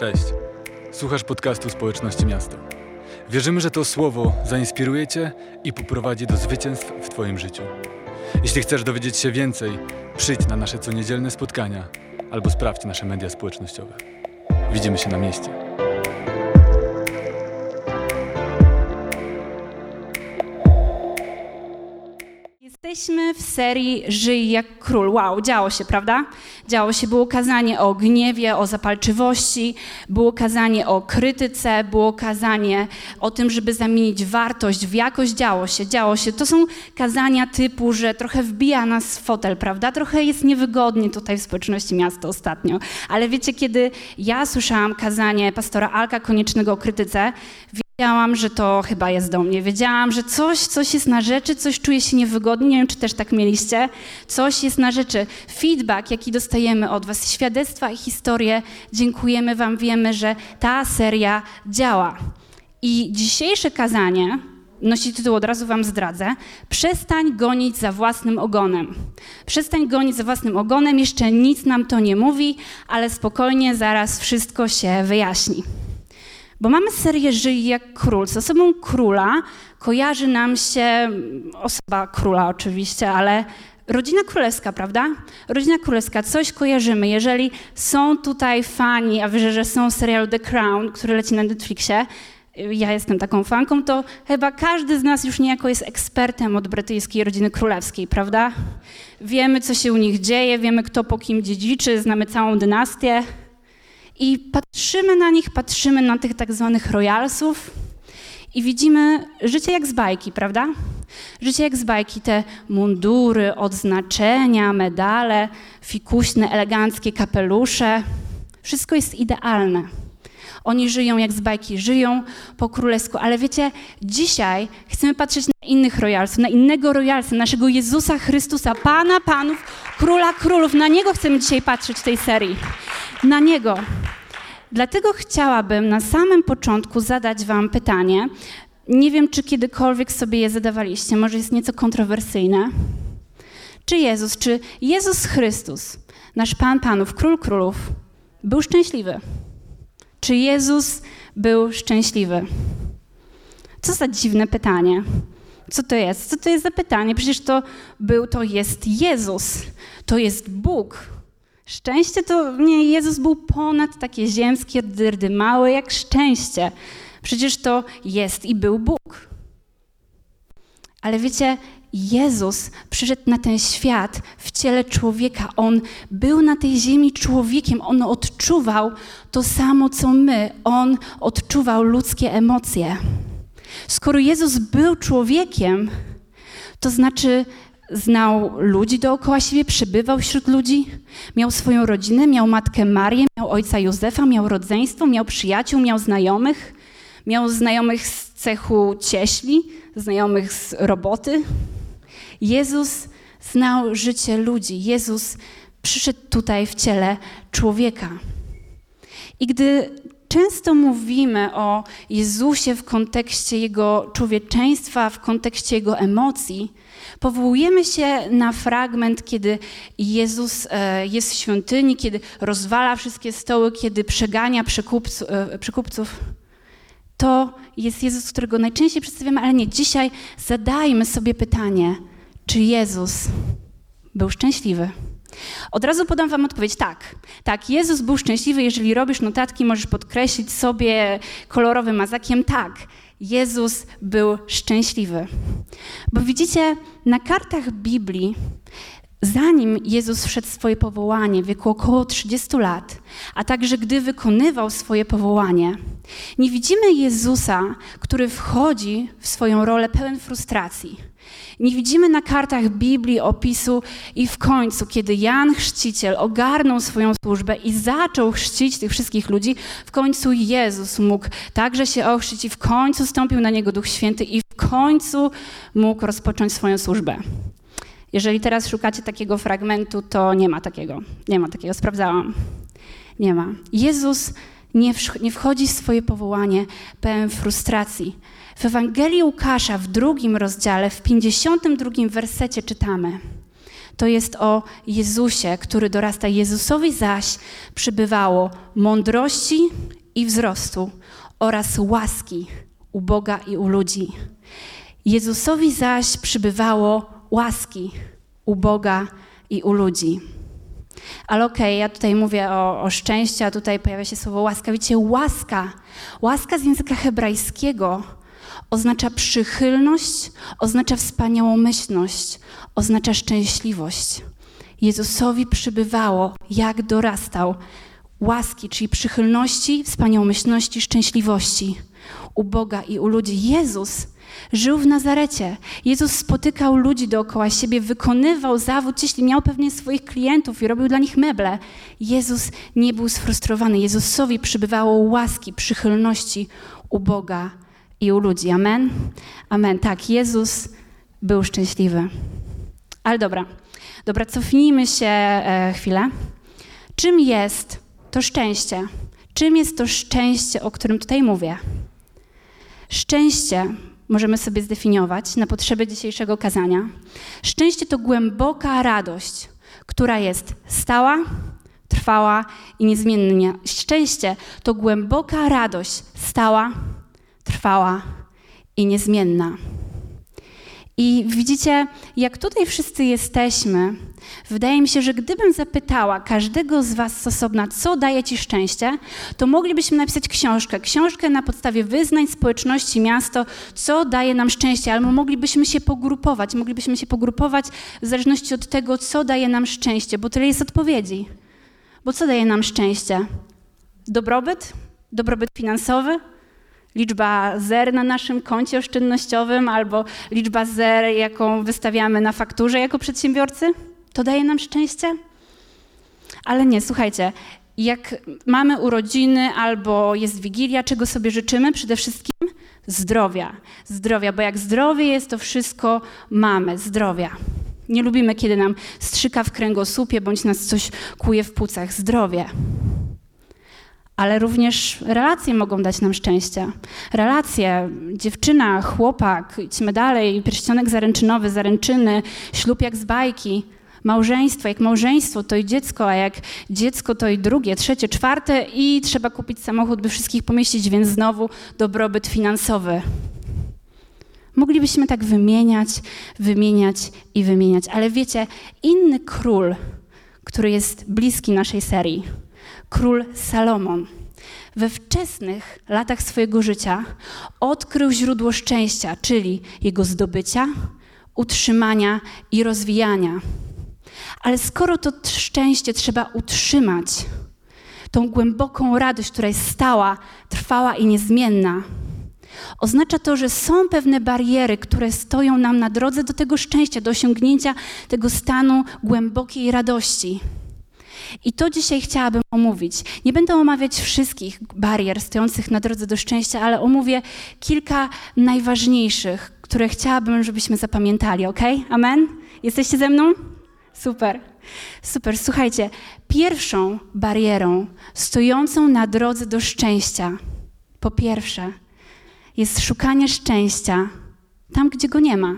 Cześć. Słuchasz podcastu Społeczności Miasto. Wierzymy, że to słowo zainspiruje Cię i poprowadzi do zwycięstw w Twoim życiu. Jeśli chcesz dowiedzieć się więcej, przyjdź na nasze coniedzielne spotkania albo sprawdź nasze media społecznościowe. Widzimy się na mieście. Jesteśmy w serii Żyj jak król. Wow, działo się, prawda? Działo się, było kazanie o gniewie, o zapalczywości, było kazanie o krytyce, było kazanie o tym, żeby zamienić wartość w jakość. Działo się, działo się. To są kazania typu, że trochę wbija nas w fotel, prawda? Trochę jest niewygodnie tutaj w społeczności miasta ostatnio. Ale wiecie, kiedy ja słyszałam kazanie pastora Alka Koniecznego o krytyce, Wiedziałam, że to chyba jest do mnie. Wiedziałam, że coś, coś jest na rzeczy, coś czuję się niewygodnie. Nie wiem, czy też tak mieliście. Coś jest na rzeczy. Feedback, jaki dostajemy od Was, świadectwa i historie, dziękujemy Wam. Wiemy, że ta seria działa. I dzisiejsze kazanie nosi tytuł, od razu Wam zdradzę. Przestań gonić za własnym ogonem. Przestań gonić za własnym ogonem. Jeszcze nic nam to nie mówi, ale spokojnie, zaraz wszystko się wyjaśni. Bo mamy serię Żyj jak król. Z osobą króla kojarzy nam się osoba króla oczywiście, ale rodzina królewska, prawda? Rodzina królewska, coś kojarzymy. Jeżeli są tutaj fani, a wierzę, że są serialu The Crown, który leci na Netflixie, ja jestem taką fanką, to chyba każdy z nas już niejako jest ekspertem od brytyjskiej rodziny królewskiej, prawda? Wiemy, co się u nich dzieje, wiemy, kto po kim dziedziczy, znamy całą dynastię. I patrzymy na nich, patrzymy na tych tak zwanych royalsów i widzimy życie jak z bajki, prawda? Życie jak z bajki, te mundury, odznaczenia, medale, fikuśne, eleganckie kapelusze. Wszystko jest idealne. Oni żyją jak z bajki, żyją po królewsku, ale wiecie, dzisiaj chcemy patrzeć na innych royalsów, na innego royalsa, naszego Jezusa Chrystusa, Pana Panów, Króla Królów. Na Niego chcemy dzisiaj patrzeć w tej serii. Na Niego. Dlatego chciałabym na samym początku zadać Wam pytanie. Nie wiem, czy kiedykolwiek sobie je zadawaliście, może jest nieco kontrowersyjne. Czy Jezus, czy Jezus Chrystus, nasz Pan Panów, Król Królów, był szczęśliwy? Czy Jezus był szczęśliwy? Co za dziwne pytanie. Co to jest? Co to jest za pytanie? Przecież to był, to jest Jezus, to jest Bóg. Szczęście to nie, Jezus był ponad takie ziemskie dyrdy, małe jak szczęście. Przecież to jest i był Bóg. Ale wiecie, Jezus przyszedł na ten świat w ciele człowieka. On był na tej ziemi człowiekiem. On odczuwał to samo, co my. On odczuwał ludzkie emocje. Skoro Jezus był człowiekiem, to znaczy znał ludzi dookoła siebie, przebywał wśród ludzi, miał swoją rodzinę, miał matkę Marię, miał ojca Józefa, miał rodzeństwo, miał przyjaciół, miał znajomych, miał znajomych z cechu cieśli, znajomych z roboty. Jezus znał życie ludzi. Jezus przyszedł tutaj w ciele człowieka. I gdy często mówimy o Jezusie w kontekście Jego człowieczeństwa, w kontekście Jego emocji, powołujemy się na fragment, kiedy Jezus e, jest w świątyni, kiedy rozwala wszystkie stoły, kiedy przegania e, przekupców. To jest Jezus, którego najczęściej przedstawiamy, ale nie. Dzisiaj zadajmy sobie pytanie, czy Jezus był szczęśliwy? Od razu podam Wam odpowiedź tak. Tak, Jezus był szczęśliwy, jeżeli robisz notatki, możesz podkreślić sobie kolorowym mazakiem. Tak, Jezus był szczęśliwy. Bo widzicie, na kartach Biblii, zanim Jezus wszedł w swoje powołanie w wieku około 30 lat, a także gdy wykonywał swoje powołanie, nie widzimy Jezusa, który wchodzi w swoją rolę pełen frustracji nie widzimy na kartach Biblii opisu i w końcu, kiedy Jan Chrzciciel ogarnął swoją służbę i zaczął chrzcić tych wszystkich ludzi, w końcu Jezus mógł także się ochrzcić i w końcu stąpił na niego Duch Święty i w końcu mógł rozpocząć swoją służbę. Jeżeli teraz szukacie takiego fragmentu, to nie ma takiego. Nie ma takiego, sprawdzałam. Nie ma. Jezus nie, wchodzi w swoje powołanie pełen frustracji. W Ewangelii Łukasza w drugim rozdziale, w 52 wersecie czytamy. to jest o Jezusie, który dorasta. Jezusowi zaś przybywało mądrości i wzrostu oraz łaski u Boga i u ludzi. Jezusowi zaś przybywało łaski u Boga i u ludzi. Ale okej, okay, ja tutaj mówię o, o szczęściu, a tutaj pojawia się słowo łaska. Wiecie, łaska, łaska z języka hebrajskiego oznacza przychylność, oznacza wspaniałomyślność, oznacza szczęśliwość. Jezusowi przybywało, jak dorastał, łaski, czyli przychylności, wspaniałomyślności, szczęśliwości u Boga i u ludzi. Jezus żył w Nazarecie. Jezus spotykał ludzi dookoła siebie, wykonywał zawód, jeśli miał pewnie swoich klientów i robił dla nich meble. Jezus nie był sfrustrowany. Jezusowi przybywało łaski, przychylności u Boga i u ludzi. Amen? Amen. Tak, Jezus był szczęśliwy. Ale dobra, dobra, cofnijmy się e, chwilę. Czym jest to szczęście? Czym jest to szczęście, o którym tutaj mówię? Szczęście możemy sobie zdefiniować na potrzeby dzisiejszego kazania. Szczęście to głęboka radość, która jest stała, trwała i niezmienna. Szczęście to głęboka radość, stała, trwała i niezmienna. I widzicie, jak tutaj wszyscy jesteśmy, wydaje mi się, że gdybym zapytała każdego z Was z osobna, co daje Ci szczęście, to moglibyśmy napisać książkę. Książkę na podstawie wyznań społeczności miasto, co daje nam szczęście, albo moglibyśmy się pogrupować. Moglibyśmy się pogrupować w zależności od tego, co daje nam szczęście, bo tyle jest odpowiedzi. Bo co daje nam szczęście? Dobrobyt? Dobrobyt finansowy? Liczba zer na naszym koncie oszczędnościowym albo liczba zer, jaką wystawiamy na fakturze jako przedsiębiorcy? To daje nam szczęście? Ale nie, słuchajcie, jak mamy urodziny albo jest wigilia, czego sobie życzymy? Przede wszystkim zdrowia. Zdrowia, bo jak zdrowie jest, to wszystko mamy. Zdrowia. Nie lubimy, kiedy nam strzyka w kręgosłupie bądź nas coś kuje w płucach. Zdrowie ale również relacje mogą dać nam szczęście. Relacje, dziewczyna, chłopak, idźmy dalej, pierścionek zaręczynowy, zaręczyny, ślub jak z bajki, małżeństwo. Jak małżeństwo, to i dziecko, a jak dziecko, to i drugie, trzecie, czwarte i trzeba kupić samochód, by wszystkich pomieścić, więc znowu dobrobyt finansowy. Moglibyśmy tak wymieniać, wymieniać i wymieniać, ale wiecie, inny król, który jest bliski naszej serii, król Salomon we wczesnych latach swojego życia odkrył źródło szczęścia, czyli jego zdobycia, utrzymania i rozwijania. Ale skoro to szczęście trzeba utrzymać, tą głęboką radość, która jest stała, trwała i niezmienna, oznacza to, że są pewne bariery, które stoją nam na drodze do tego szczęścia, do osiągnięcia tego stanu głębokiej radości. I to dzisiaj chciałabym omówić. Nie będę omawiać wszystkich barier stojących na drodze do szczęścia, ale omówię kilka najważniejszych, które chciałabym, żebyśmy zapamiętali, ok? Amen? Jesteście ze mną? Super. Super. Słuchajcie, pierwszą barierą stojącą na drodze do szczęścia, po pierwsze, jest szukanie szczęścia tam, gdzie go nie ma.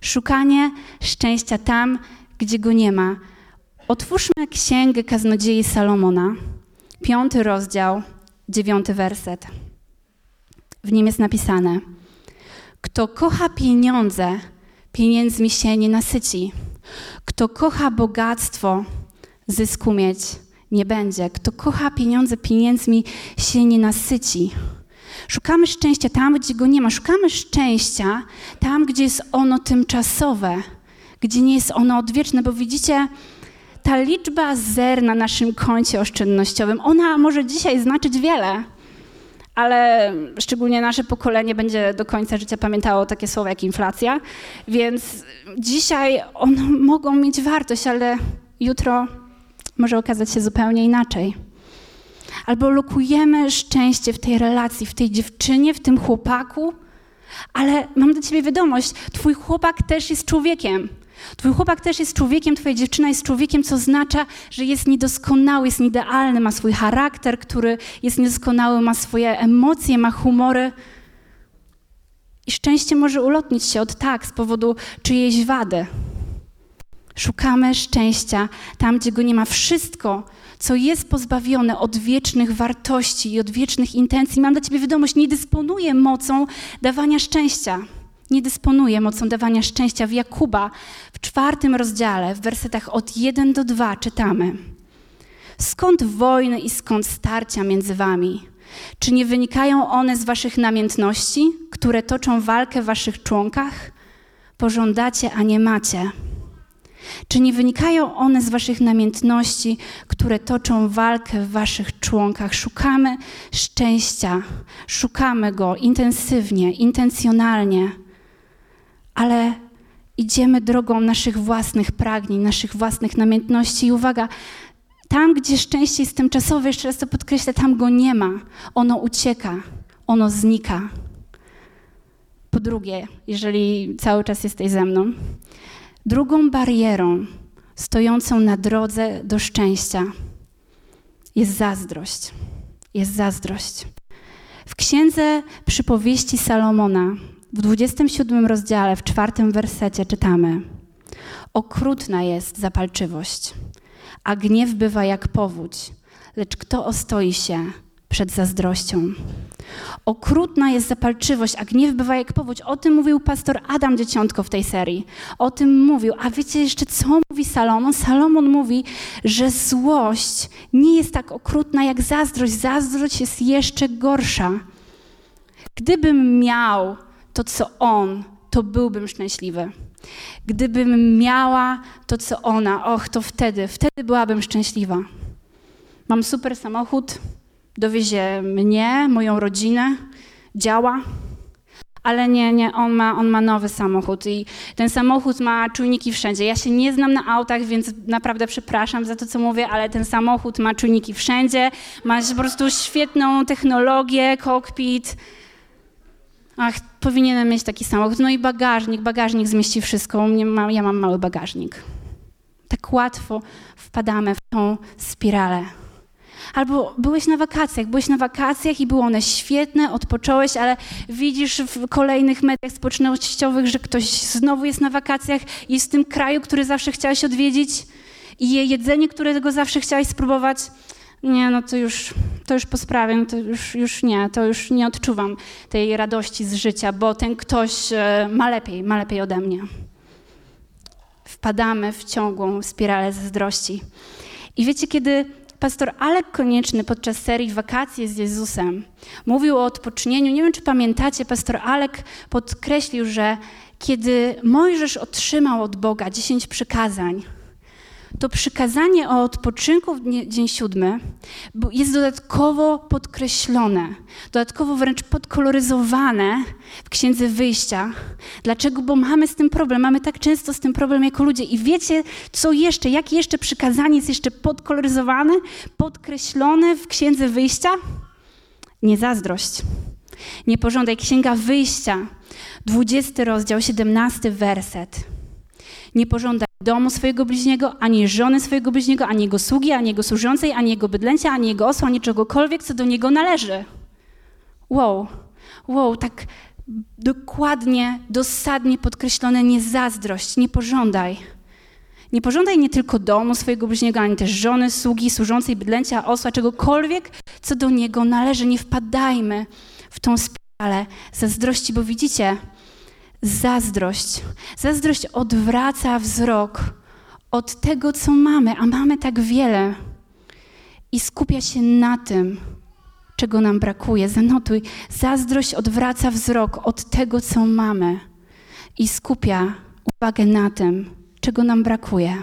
Szukanie szczęścia tam, gdzie go nie ma. Otwórzmy Księgę Kaznodziei Salomona, piąty rozdział, dziewiąty werset. W nim jest napisane: Kto kocha pieniądze, pieniędzmi się nie nasyci. Kto kocha bogactwo, zysku mieć nie będzie. Kto kocha pieniądze, pieniędzmi się nie nasyci. Szukamy szczęścia tam, gdzie go nie ma. Szukamy szczęścia tam, gdzie jest ono tymczasowe, gdzie nie jest ono odwieczne, bo widzicie, ta liczba zer na naszym koncie oszczędnościowym, ona może dzisiaj znaczyć wiele, ale szczególnie nasze pokolenie będzie do końca życia pamiętało takie słowa jak inflacja, więc dzisiaj one mogą mieć wartość, ale jutro może okazać się zupełnie inaczej. Albo lokujemy szczęście w tej relacji, w tej dziewczynie, w tym chłopaku, ale mam do ciebie wiadomość, twój chłopak też jest człowiekiem. Twój chłopak też jest człowiekiem, twoja dziewczyna jest człowiekiem, co oznacza, że jest niedoskonały, jest idealny, ma swój charakter, który jest niedoskonały, ma swoje emocje, ma humory. I szczęście może ulotnić się od tak z powodu czyjejś wady. Szukamy szczęścia tam, gdzie go nie ma. Wszystko, co jest pozbawione od wiecznych wartości i od wiecznych intencji. Mam dla Ciebie wiadomość, nie dysponuję mocą dawania szczęścia. Nie dysponuje mocą dawania szczęścia. W Jakuba w czwartym rozdziale, w wersetach od 1 do 2 czytamy. Skąd wojny i skąd starcia między wami? Czy nie wynikają one z waszych namiętności, które toczą walkę w waszych członkach? Pożądacie, a nie macie. Czy nie wynikają one z waszych namiętności, które toczą walkę w waszych członkach? Szukamy szczęścia, szukamy go intensywnie, intencjonalnie, ale idziemy drogą naszych własnych pragnień, naszych własnych namiętności. I uwaga, tam, gdzie szczęście jest tymczasowe, jeszcze raz to podkreślę, tam go nie ma. Ono ucieka, ono znika. Po drugie, jeżeli cały czas jesteś ze mną, drugą barierą stojącą na drodze do szczęścia jest zazdrość. Jest zazdrość. W księdze przypowieści Salomona w 27 rozdziale, w czwartym wersecie czytamy: Okrutna jest zapalczywość a gniew bywa jak powódź, lecz kto ostoi się przed zazdrością? Okrutna jest zapalczywość, a gniew bywa jak powódź. O tym mówił pastor Adam Dzieciątko w tej serii. O tym mówił. A wiecie jeszcze, co mówi Salomon? Salomon mówi, że złość nie jest tak okrutna jak zazdrość. Zazdrość jest jeszcze gorsza. Gdybym miał to, co on, to byłbym szczęśliwy. Gdybym miała to, co ona, och, to wtedy, wtedy byłabym szczęśliwa. Mam super samochód, dowiezie mnie, moją rodzinę, działa, ale nie, nie, on ma, on ma nowy samochód i ten samochód ma czujniki wszędzie. Ja się nie znam na autach, więc naprawdę przepraszam za to, co mówię, ale ten samochód ma czujniki wszędzie, ma po prostu świetną technologię, kokpit, Ach, powinienem mieć taki samochód. No i bagażnik, bagażnik zmieści wszystko. Ma, ja mam mały bagażnik. Tak łatwo wpadamy w tą spiralę. Albo byłeś na wakacjach, byłeś na wakacjach i były one świetne, odpocząłeś, ale widzisz w kolejnych mediach społecznościowych, że ktoś znowu jest na wakacjach, jest w tym kraju, który zawsze chciałeś odwiedzić i je jedzenie, którego zawsze chciałeś spróbować, nie, no to już, to już po sprawie, no to już, już nie, to już nie odczuwam tej radości z życia, bo ten ktoś e, ma lepiej, ma lepiej ode mnie. Wpadamy w ciągłą spiralę zazdrości. I wiecie, kiedy pastor Alek Konieczny podczas serii Wakacje z Jezusem mówił o odpocznieniu, nie wiem, czy pamiętacie, pastor Alek podkreślił, że kiedy Mojżesz otrzymał od Boga dziesięć przykazań, to przykazanie o odpoczynku w dzień siódmy jest dodatkowo podkreślone, dodatkowo wręcz podkoloryzowane w Księdze Wyjścia. Dlaczego? Bo mamy z tym problem, mamy tak często z tym problem jako ludzie. I wiecie, co jeszcze, jakie jeszcze przykazanie jest jeszcze podkoloryzowane, podkreślone w Księdze Wyjścia? Nie zazdrość. Nie. Księga Wyjścia, 20 rozdział, 17 werset. Nie pożądaj domu swojego bliźniego, ani żony swojego bliźniego, ani jego sługi, ani jego służącej, ani jego bydlęcia, ani jego osła, ani czegokolwiek, co do niego należy. Wow, wow, tak dokładnie, dosadnie podkreślone nie zazdrość, nie pożądaj. Nie pożądaj nie tylko domu swojego bliźniego, ani też żony, sługi, służącej, bydlęcia, osła, czegokolwiek, co do niego należy. Nie wpadajmy w tą spiralę zazdrości, bo widzicie, zazdrość. Zazdrość odwraca wzrok od tego, co mamy, a mamy tak wiele, i skupia się na tym, czego nam brakuje. Zanotuj, zazdrość odwraca wzrok od tego, co mamy, i skupia uwagę na tym, czego nam brakuje.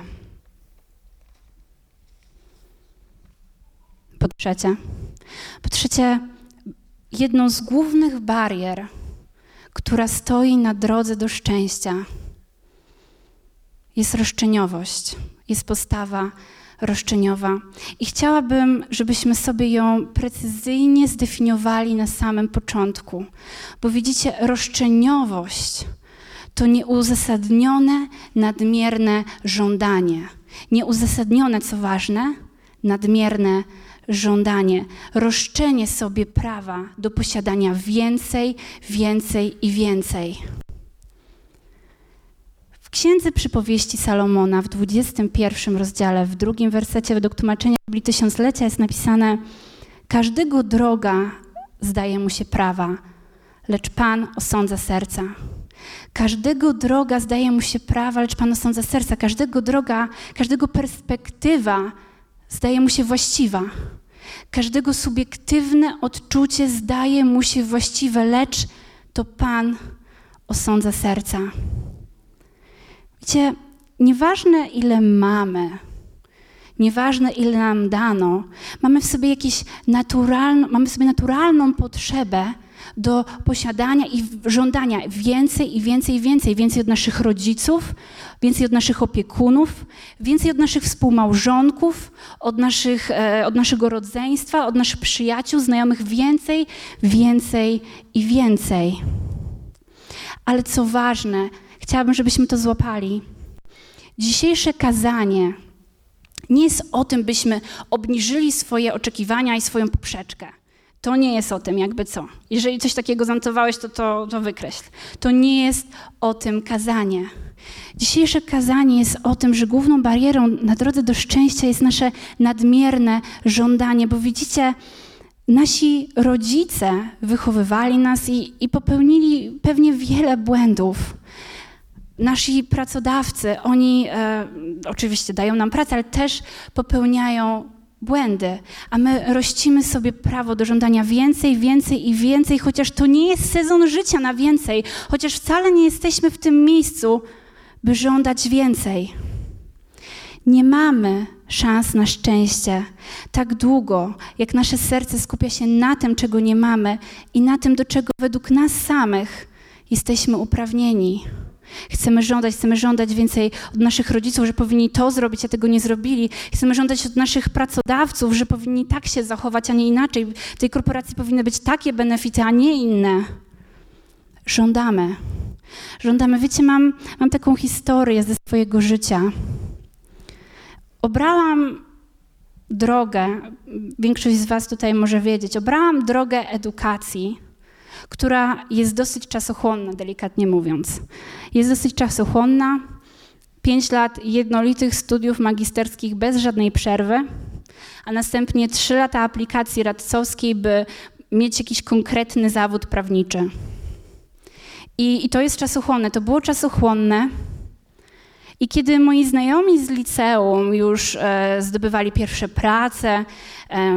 Po trzecie, po trzecie, jedną z głównych barier, która stoi na drodze do szczęścia. Jest roszczeniowość, jest postawa roszczeniowa. I chciałabym, żebyśmy sobie ją precyzyjnie zdefiniowali na samym początku. Bo widzicie, roszczeniowość to nieuzasadnione, nadmierne żądanie. Nieuzasadnione, co ważne, nadmierne żądanie, roszczenie sobie prawa do posiadania więcej, więcej i więcej. W Księdze Przypowieści Salomona w 21 rozdziale, w drugim wersecie według tłumaczenia Biblii Tysiąclecia jest napisane Każdego droga zdaje mu się prawa, lecz Pan osądza serca. Każdego droga zdaje mu się prawa, lecz Pan osądza serca. Każdego droga, każdego perspektywa zdaje mu się właściwa. Każdego subiektywne odczucie zdaje mu się właściwe, lecz to Pan osądza serca. Wiecie, nieważne ile mamy, nieważne ile nam dano, mamy w sobie jakieś naturalną, mamy w sobie naturalną potrzebę do posiadania i żądania więcej i więcej i więcej, więcej od naszych rodziców, więcej od naszych opiekunów, więcej od naszych współmałżonków, od, naszych, e, od naszego rodzeństwa, od naszych przyjaciół, znajomych, więcej, więcej i więcej. Ale co ważne, chciałabym, żebyśmy to złapali. Dzisiejsze kazanie nie jest o tym, byśmy obniżyli swoje oczekiwania i swoją poprzeczkę. To nie jest o tym, jakby co. Jeżeli coś takiego zanotowałeś, to, to, to wykreśl. To nie jest o tym kazanie. Dzisiejsze kazanie jest o tym, że główną barierą na drodze do szczęścia jest nasze nadmierne żądanie, bo widzicie, nasi rodzice wychowywali nas i, i popełnili pewnie wiele błędów. Nasi pracodawcy, oni e, oczywiście dają nam pracę, ale też popełniają błędy, a my rościmy sobie prawo do żądania więcej, więcej i więcej, chociaż to nie jest sezon życia na więcej, chociaż wcale nie jesteśmy w tym miejscu, by żądać więcej. Nie mamy szans na szczęście tak długo, jak nasze serce skupia się na tym, czego nie mamy i na tym, do czego według nas samych jesteśmy uprawnieni. Chcemy żądać, chcemy żądać więcej od naszych rodziców, że powinni to zrobić, a tego nie zrobili. Chcemy żądać od naszych pracodawców, że powinni tak się zachować, a nie inaczej. W tej korporacji powinny być takie benefity, a nie inne. Żądamy. Żądamy. Wiecie, mam, mam taką historię ze swojego życia. Obrałam drogę, większość z Was tutaj może wiedzieć, obrałam drogę edukacji która jest dosyć czasochłonna, delikatnie mówiąc. Jest dosyć czasochłonna. Pięć lat jednolitych studiów magisterskich bez żadnej przerwy, a następnie trzy lata aplikacji radcowskiej, by mieć jakiś konkretny zawód prawniczy. I, I, to jest czasochłonne. To było czasochłonne. I kiedy moi znajomi z liceum już e, zdobywali pierwsze prace,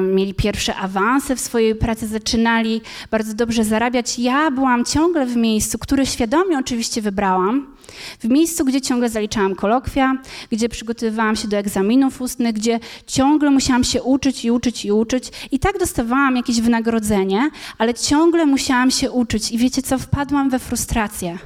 mieli pierwsze awanse w swojej pracy, zaczynali bardzo dobrze zarabiać. Ja byłam ciągle w miejscu, które świadomie oczywiście wybrałam, w miejscu, gdzie ciągle zaliczałam kolokwia, gdzie przygotowywałam się do egzaminów ustnych, gdzie ciągle musiałam się uczyć i uczyć i uczyć. I tak dostawałam jakieś wynagrodzenie, ale ciągle musiałam się uczyć. I wiecie co? Wpadłam we frustrację.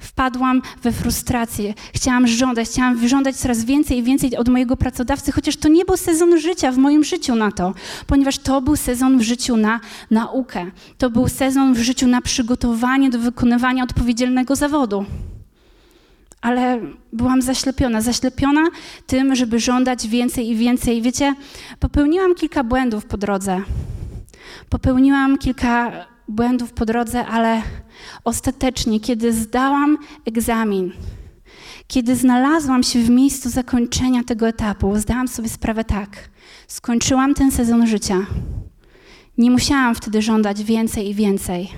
Wpadłam we frustrację. Chciałam żądać, chciałam wyżądać coraz więcej i więcej od mojego pracodawcy, chociaż to nie był sezon życia w moim życiu na to, ponieważ to był sezon w życiu na naukę. To był sezon w życiu na przygotowanie do wykonywania odpowiedzialnego zawodu. Ale byłam zaślepiona, zaślepiona tym, żeby żądać więcej i więcej. Wiecie, popełniłam kilka błędów po drodze. Popełniłam kilka błędów po drodze, ale ostatecznie, kiedy zdałam egzamin, kiedy znalazłam się w miejscu zakończenia tego etapu, zdałam sobie sprawę tak. Skończyłam ten sezon życia. Nie musiałam wtedy żądać więcej i więcej.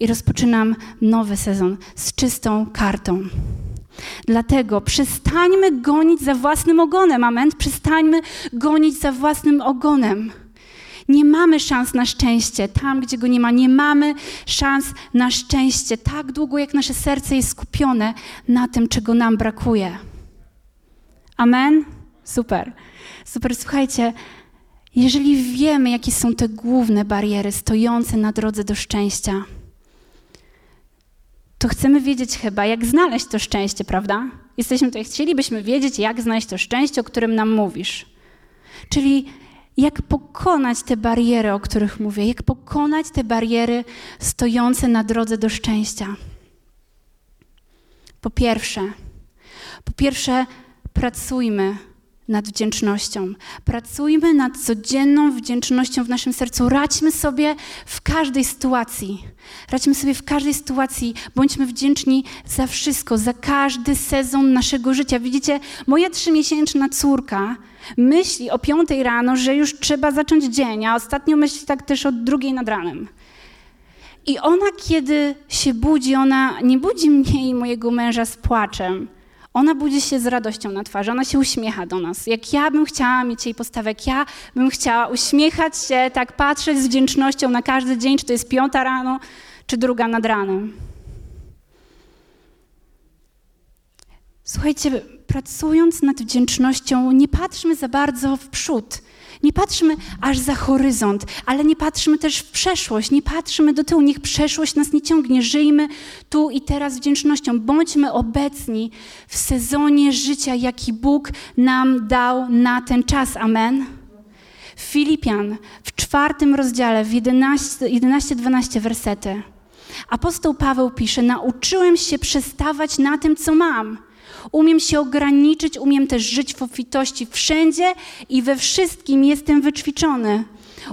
I rozpoczynam nowy sezon z czystą kartą. Dlatego przestańmy gonić za własnym ogonem, amen? Przestańmy gonić za własnym ogonem. Nie mamy szans na szczęście tam, gdzie go nie ma. Nie mamy szans na szczęście tak długo, jak nasze serce jest skupione na tym, czego nam brakuje. Amen? Super. Super. Słuchajcie, jeżeli wiemy, jakie są te główne bariery stojące na drodze do szczęścia, to chcemy wiedzieć chyba, jak znaleźć to szczęście, prawda? Jesteśmy tutaj, chcielibyśmy wiedzieć, jak znaleźć to szczęście, o którym nam mówisz. Czyli jak pokonać te bariery, o których mówię, jak pokonać te bariery stojące na drodze do szczęścia. Po pierwsze, po pierwsze, pracujmy nad wdzięcznością. Pracujmy nad codzienną wdzięcznością w naszym sercu. Radźmy sobie w każdej sytuacji. Radźmy sobie w każdej sytuacji. Bądźmy wdzięczni za wszystko, za każdy sezon naszego życia. Widzicie, moja trzymiesięczna córka myśli o piątej rano, że już trzeba zacząć dzień, a ostatnio myśli tak też od drugiej nad ranem. I ona, kiedy się budzi, ona nie budzi mnie i mojego męża z płaczem. Ona budzi się z radością na twarzy, ona się uśmiecha do nas. Jak ja bym chciała mieć jej postawę, jak ja bym chciała uśmiechać się, tak patrzeć z wdzięcznością na każdy dzień, czy to jest piąta rano, czy druga nad ranem. Słuchajcie, pracując nad wdzięcznością, nie patrzmy za bardzo w przód. Nie patrzmy aż za horyzont, ale nie patrzmy też w przeszłość, nie patrzmy do tyłu. Niech przeszłość nas nie ciągnie. Żyjmy tu i teraz wdzięcznością. Bądźmy obecni w sezonie życia, jaki Bóg nam dał na ten czas. Amen. Filipian w czwartym rozdziale, w 11-12 wersety. Apostoł Paweł pisze: Nauczyłem się przestawać na tym, co mam Umiem się ograniczyć, umiem też żyć w obfitości wszędzie i we wszystkim jestem wyćwiczony.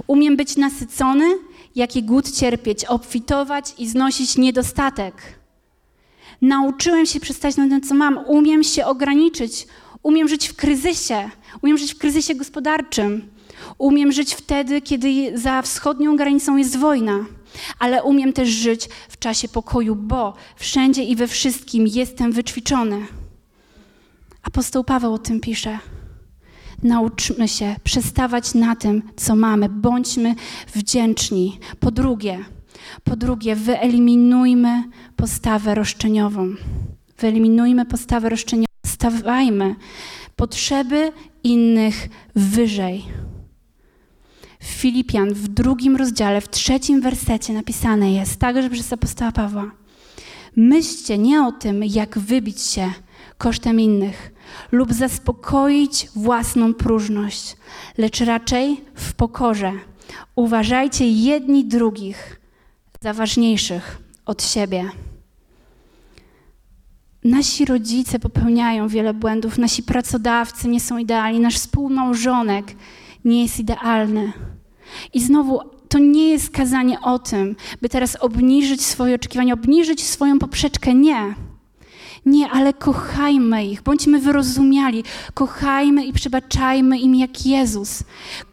Umiem być nasycony, jak i głód cierpieć, obfitować i znosić niedostatek. Nauczyłem się przestać na tym, co mam. Umiem się ograniczyć. Umiem żyć w kryzysie. Umiem żyć w kryzysie gospodarczym. Umiem żyć wtedy, kiedy za wschodnią granicą jest wojna. Ale umiem też żyć w czasie pokoju, bo wszędzie i we wszystkim jestem wyćwiczony. Apostoł Paweł o tym pisze. Nauczmy się przestawać na tym, co mamy. Bądźmy wdzięczni. Po drugie, po drugie, wyeliminujmy postawę roszczeniową. Wyeliminujmy postawę roszczeniową. Stawajmy potrzeby innych wyżej. W Filipian w drugim rozdziale, w trzecim wersecie napisane jest, także przez apostoła Pawła. Myślcie nie o tym, jak wybić się kosztem innych, lub zaspokoić własną próżność, lecz raczej w pokorze. Uważajcie jedni drugich za ważniejszych od siebie. Nasi rodzice popełniają wiele błędów, nasi pracodawcy nie są idealni, nasz współmałżonek nie jest idealny. I znowu to nie jest kazanie o tym, by teraz obniżyć swoje oczekiwania, obniżyć swoją poprzeczkę. Nie. Nie, ale kochajmy ich, bądźmy wyrozumiali, kochajmy i przebaczajmy im jak Jezus.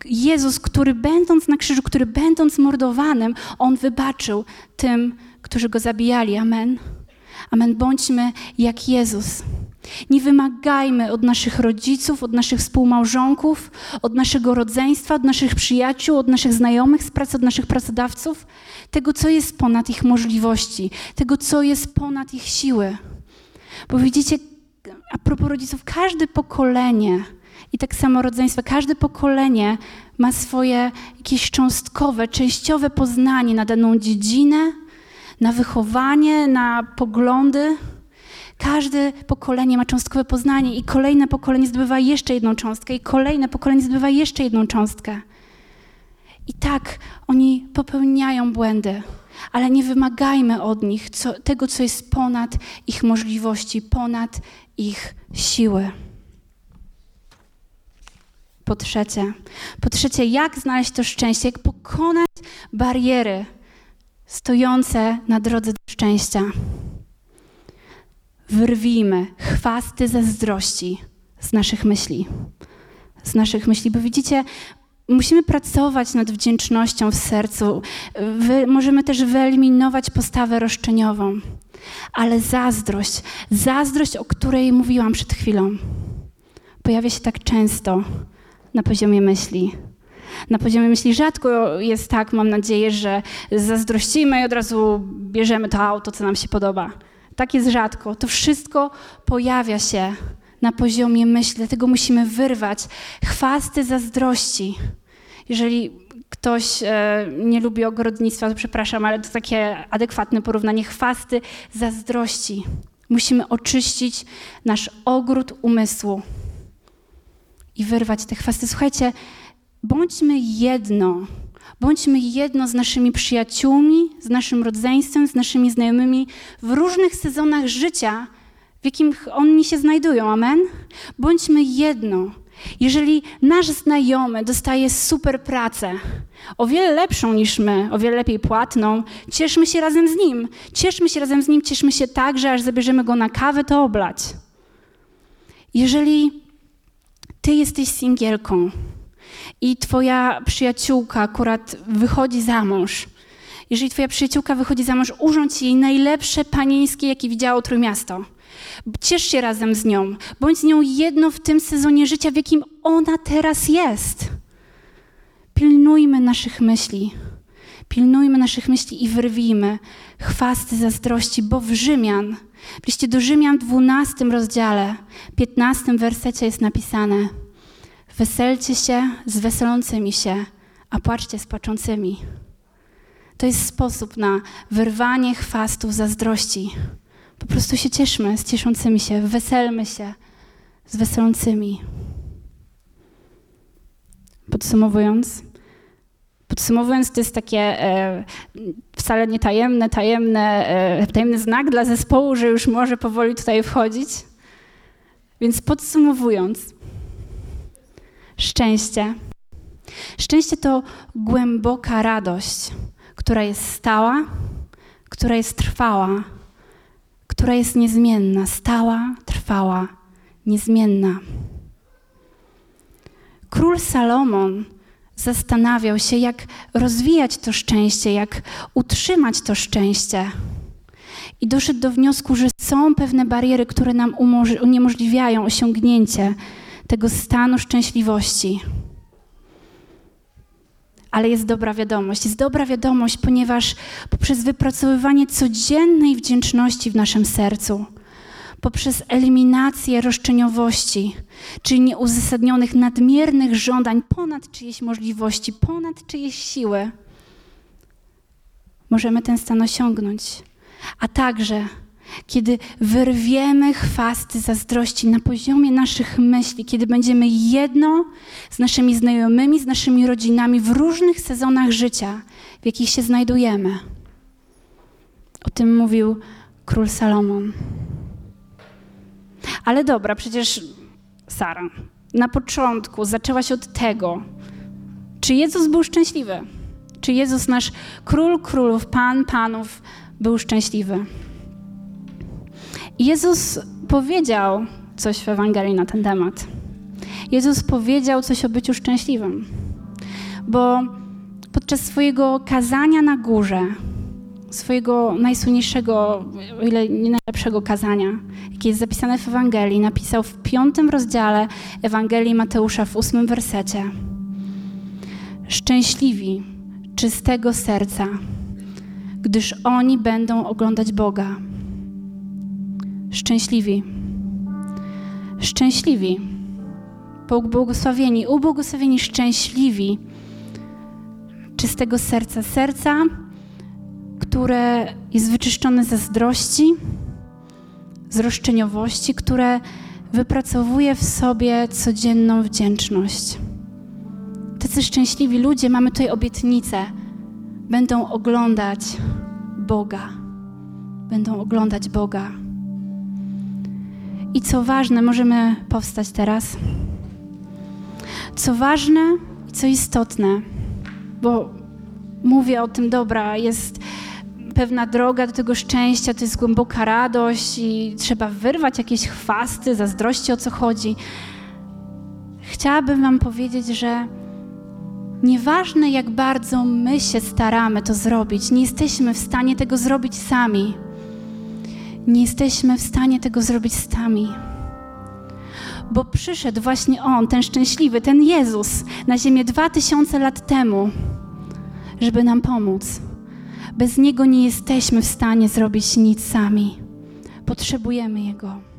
Jezus, który będąc na krzyżu, który będąc mordowanym, On wybaczył tym, którzy Go zabijali. Amen. Amen. Bądźmy jak Jezus. Nie wymagajmy od naszych rodziców, od naszych współmałżonków, od naszego rodzeństwa, od naszych przyjaciół, od naszych znajomych z pracy, od naszych pracodawców tego, co jest ponad ich możliwości, tego, co jest ponad ich siły. Bo widzicie, a propos rodziców, każde pokolenie i tak samo rodzeństwo, każde pokolenie ma swoje jakieś cząstkowe, częściowe poznanie na daną dziedzinę, na wychowanie, na poglądy. Każde pokolenie ma cząstkowe poznanie i kolejne pokolenie zdobywa jeszcze jedną cząstkę i kolejne pokolenie zdobywa jeszcze jedną cząstkę. I tak oni popełniają błędy ale nie wymagajmy od nich co, tego, co jest ponad ich możliwości, ponad ich siły. Po trzecie, po trzecie, jak znaleźć to szczęście, jak pokonać bariery stojące na drodze do szczęścia. Wyrwijmy chwasty zazdrości z naszych myśli. Z naszych myśli, bo widzicie, Musimy pracować nad wdzięcznością w sercu. Wy, możemy też wyeliminować postawę roszczeniową. Ale zazdrość, zazdrość, o której mówiłam przed chwilą, pojawia się tak często na poziomie myśli. Na poziomie myśli rzadko jest tak, mam nadzieję, że zazdrościmy i od razu bierzemy to auto, co nam się podoba. Tak jest rzadko. To wszystko pojawia się na poziomie myśli, dlatego musimy wyrwać chwasty zazdrości. Jeżeli ktoś e, nie lubi ogrodnictwa, to przepraszam, ale to takie adekwatne porównanie chwasty zazdrości. Musimy oczyścić nasz ogród umysłu i wyrwać te chwasty. Słuchajcie, bądźmy jedno. Bądźmy jedno z naszymi przyjaciółmi, z naszym rodzeństwem, z naszymi znajomymi w różnych sezonach życia, w jakim oni się znajdują. Amen? Bądźmy jedno. Jeżeli nasz znajomy dostaje super pracę, o wiele lepszą niż my, o wiele lepiej płatną, cieszmy się razem z nim. Cieszmy się razem z nim, cieszmy się tak, że aż zabierzemy go na kawę, to oblać. Jeżeli ty jesteś singielką i twoja przyjaciółka akurat wychodzi za mąż, jeżeli twoja przyjaciółka wychodzi za mąż, urządź jej najlepsze panieńskie, jakie widziało Trójmiasto. Ciesz się razem z nią. Bądź z nią jedno w tym sezonie życia, w jakim ona teraz jest. Pilnujmy naszych myśli. Pilnujmy naszych myśli i wyrwijmy chwasty zazdrości, bo w Rzymian, w liście do Rzymian 12 rozdziale, 15 wersecie jest napisane Weselcie się z weselącymi się, a płaczcie z płaczącymi. To jest sposób na wyrwanie chwastów zazdrości. Po prostu się cieszmy z cieszącymi się, weselmy się z weselącymi. Podsumowując, podsumowując, to jest takie e, wcale nie tajemne, tajemne, e, tajemny znak dla zespołu, że już może powoli tutaj wchodzić. Więc podsumowując, szczęście. Szczęście to głęboka radość, która jest stała, która jest trwała, która jest niezmienna, stała, trwała, niezmienna. Król Salomon zastanawiał się, jak rozwijać to szczęście, jak utrzymać to szczęście. I doszedł do wniosku, że są pewne bariery, które nam uniemożliwiają osiągnięcie tego stanu szczęśliwości. Ale jest dobra wiadomość. Jest dobra wiadomość, ponieważ poprzez wypracowywanie codziennej wdzięczności w naszym sercu, poprzez eliminację roszczeniowości, czyli nieuzasadnionych, nadmiernych żądań ponad czyjeś możliwości, ponad czyjeś siły, możemy ten stan osiągnąć. A także kiedy wyrwiemy chwasty zazdrości na poziomie naszych myśli, kiedy będziemy jedno z naszymi znajomymi, z naszymi rodzinami w różnych sezonach życia, w jakich się znajdujemy. O tym mówił król Salomon. Ale dobra, przecież Sara, na początku zaczęłaś od tego, czy Jezus był szczęśliwy? Czy Jezus, nasz król królów, pan panów, był szczęśliwy? Jezus powiedział coś w Ewangelii na ten temat. Jezus powiedział coś o byciu szczęśliwym, bo podczas swojego kazania na górze, swojego najsłynniejszego, o ile nie najlepszego kazania, jakie jest zapisane w Ewangelii, napisał w piątym rozdziale Ewangelii Mateusza w ósmym wersecie. Szczęśliwi, czystego serca, gdyż oni będą oglądać Boga. Szczęśliwi. Szczęśliwi. Błogosławieni, ubłogosławieni, szczęśliwi. Czystego serca. Serca, które jest wyczyszczone ze zazdrości, z roszczeniowości, które wypracowuje w sobie codzienną wdzięczność. Tacy szczęśliwi ludzie, mamy tutaj obietnicę, będą oglądać Boga. Będą oglądać Boga. I co ważne, możemy powstać teraz. Co ważne i co istotne, bo mówię o tym, dobra, jest pewna droga do tego szczęścia, to jest głęboka radość i trzeba wyrwać jakieś chwasty, zazdrości, o co chodzi. Chciałabym Wam powiedzieć, że nieważne jak bardzo my się staramy to zrobić, nie jesteśmy w stanie tego zrobić sami. Nie jesteśmy w stanie tego zrobić sami. Bo przyszedł właśnie On, ten szczęśliwy, ten Jezus na ziemię dwa tysiące lat temu, żeby nam pomóc. Bez Niego nie jesteśmy w stanie zrobić nic sami. Potrzebujemy Jego.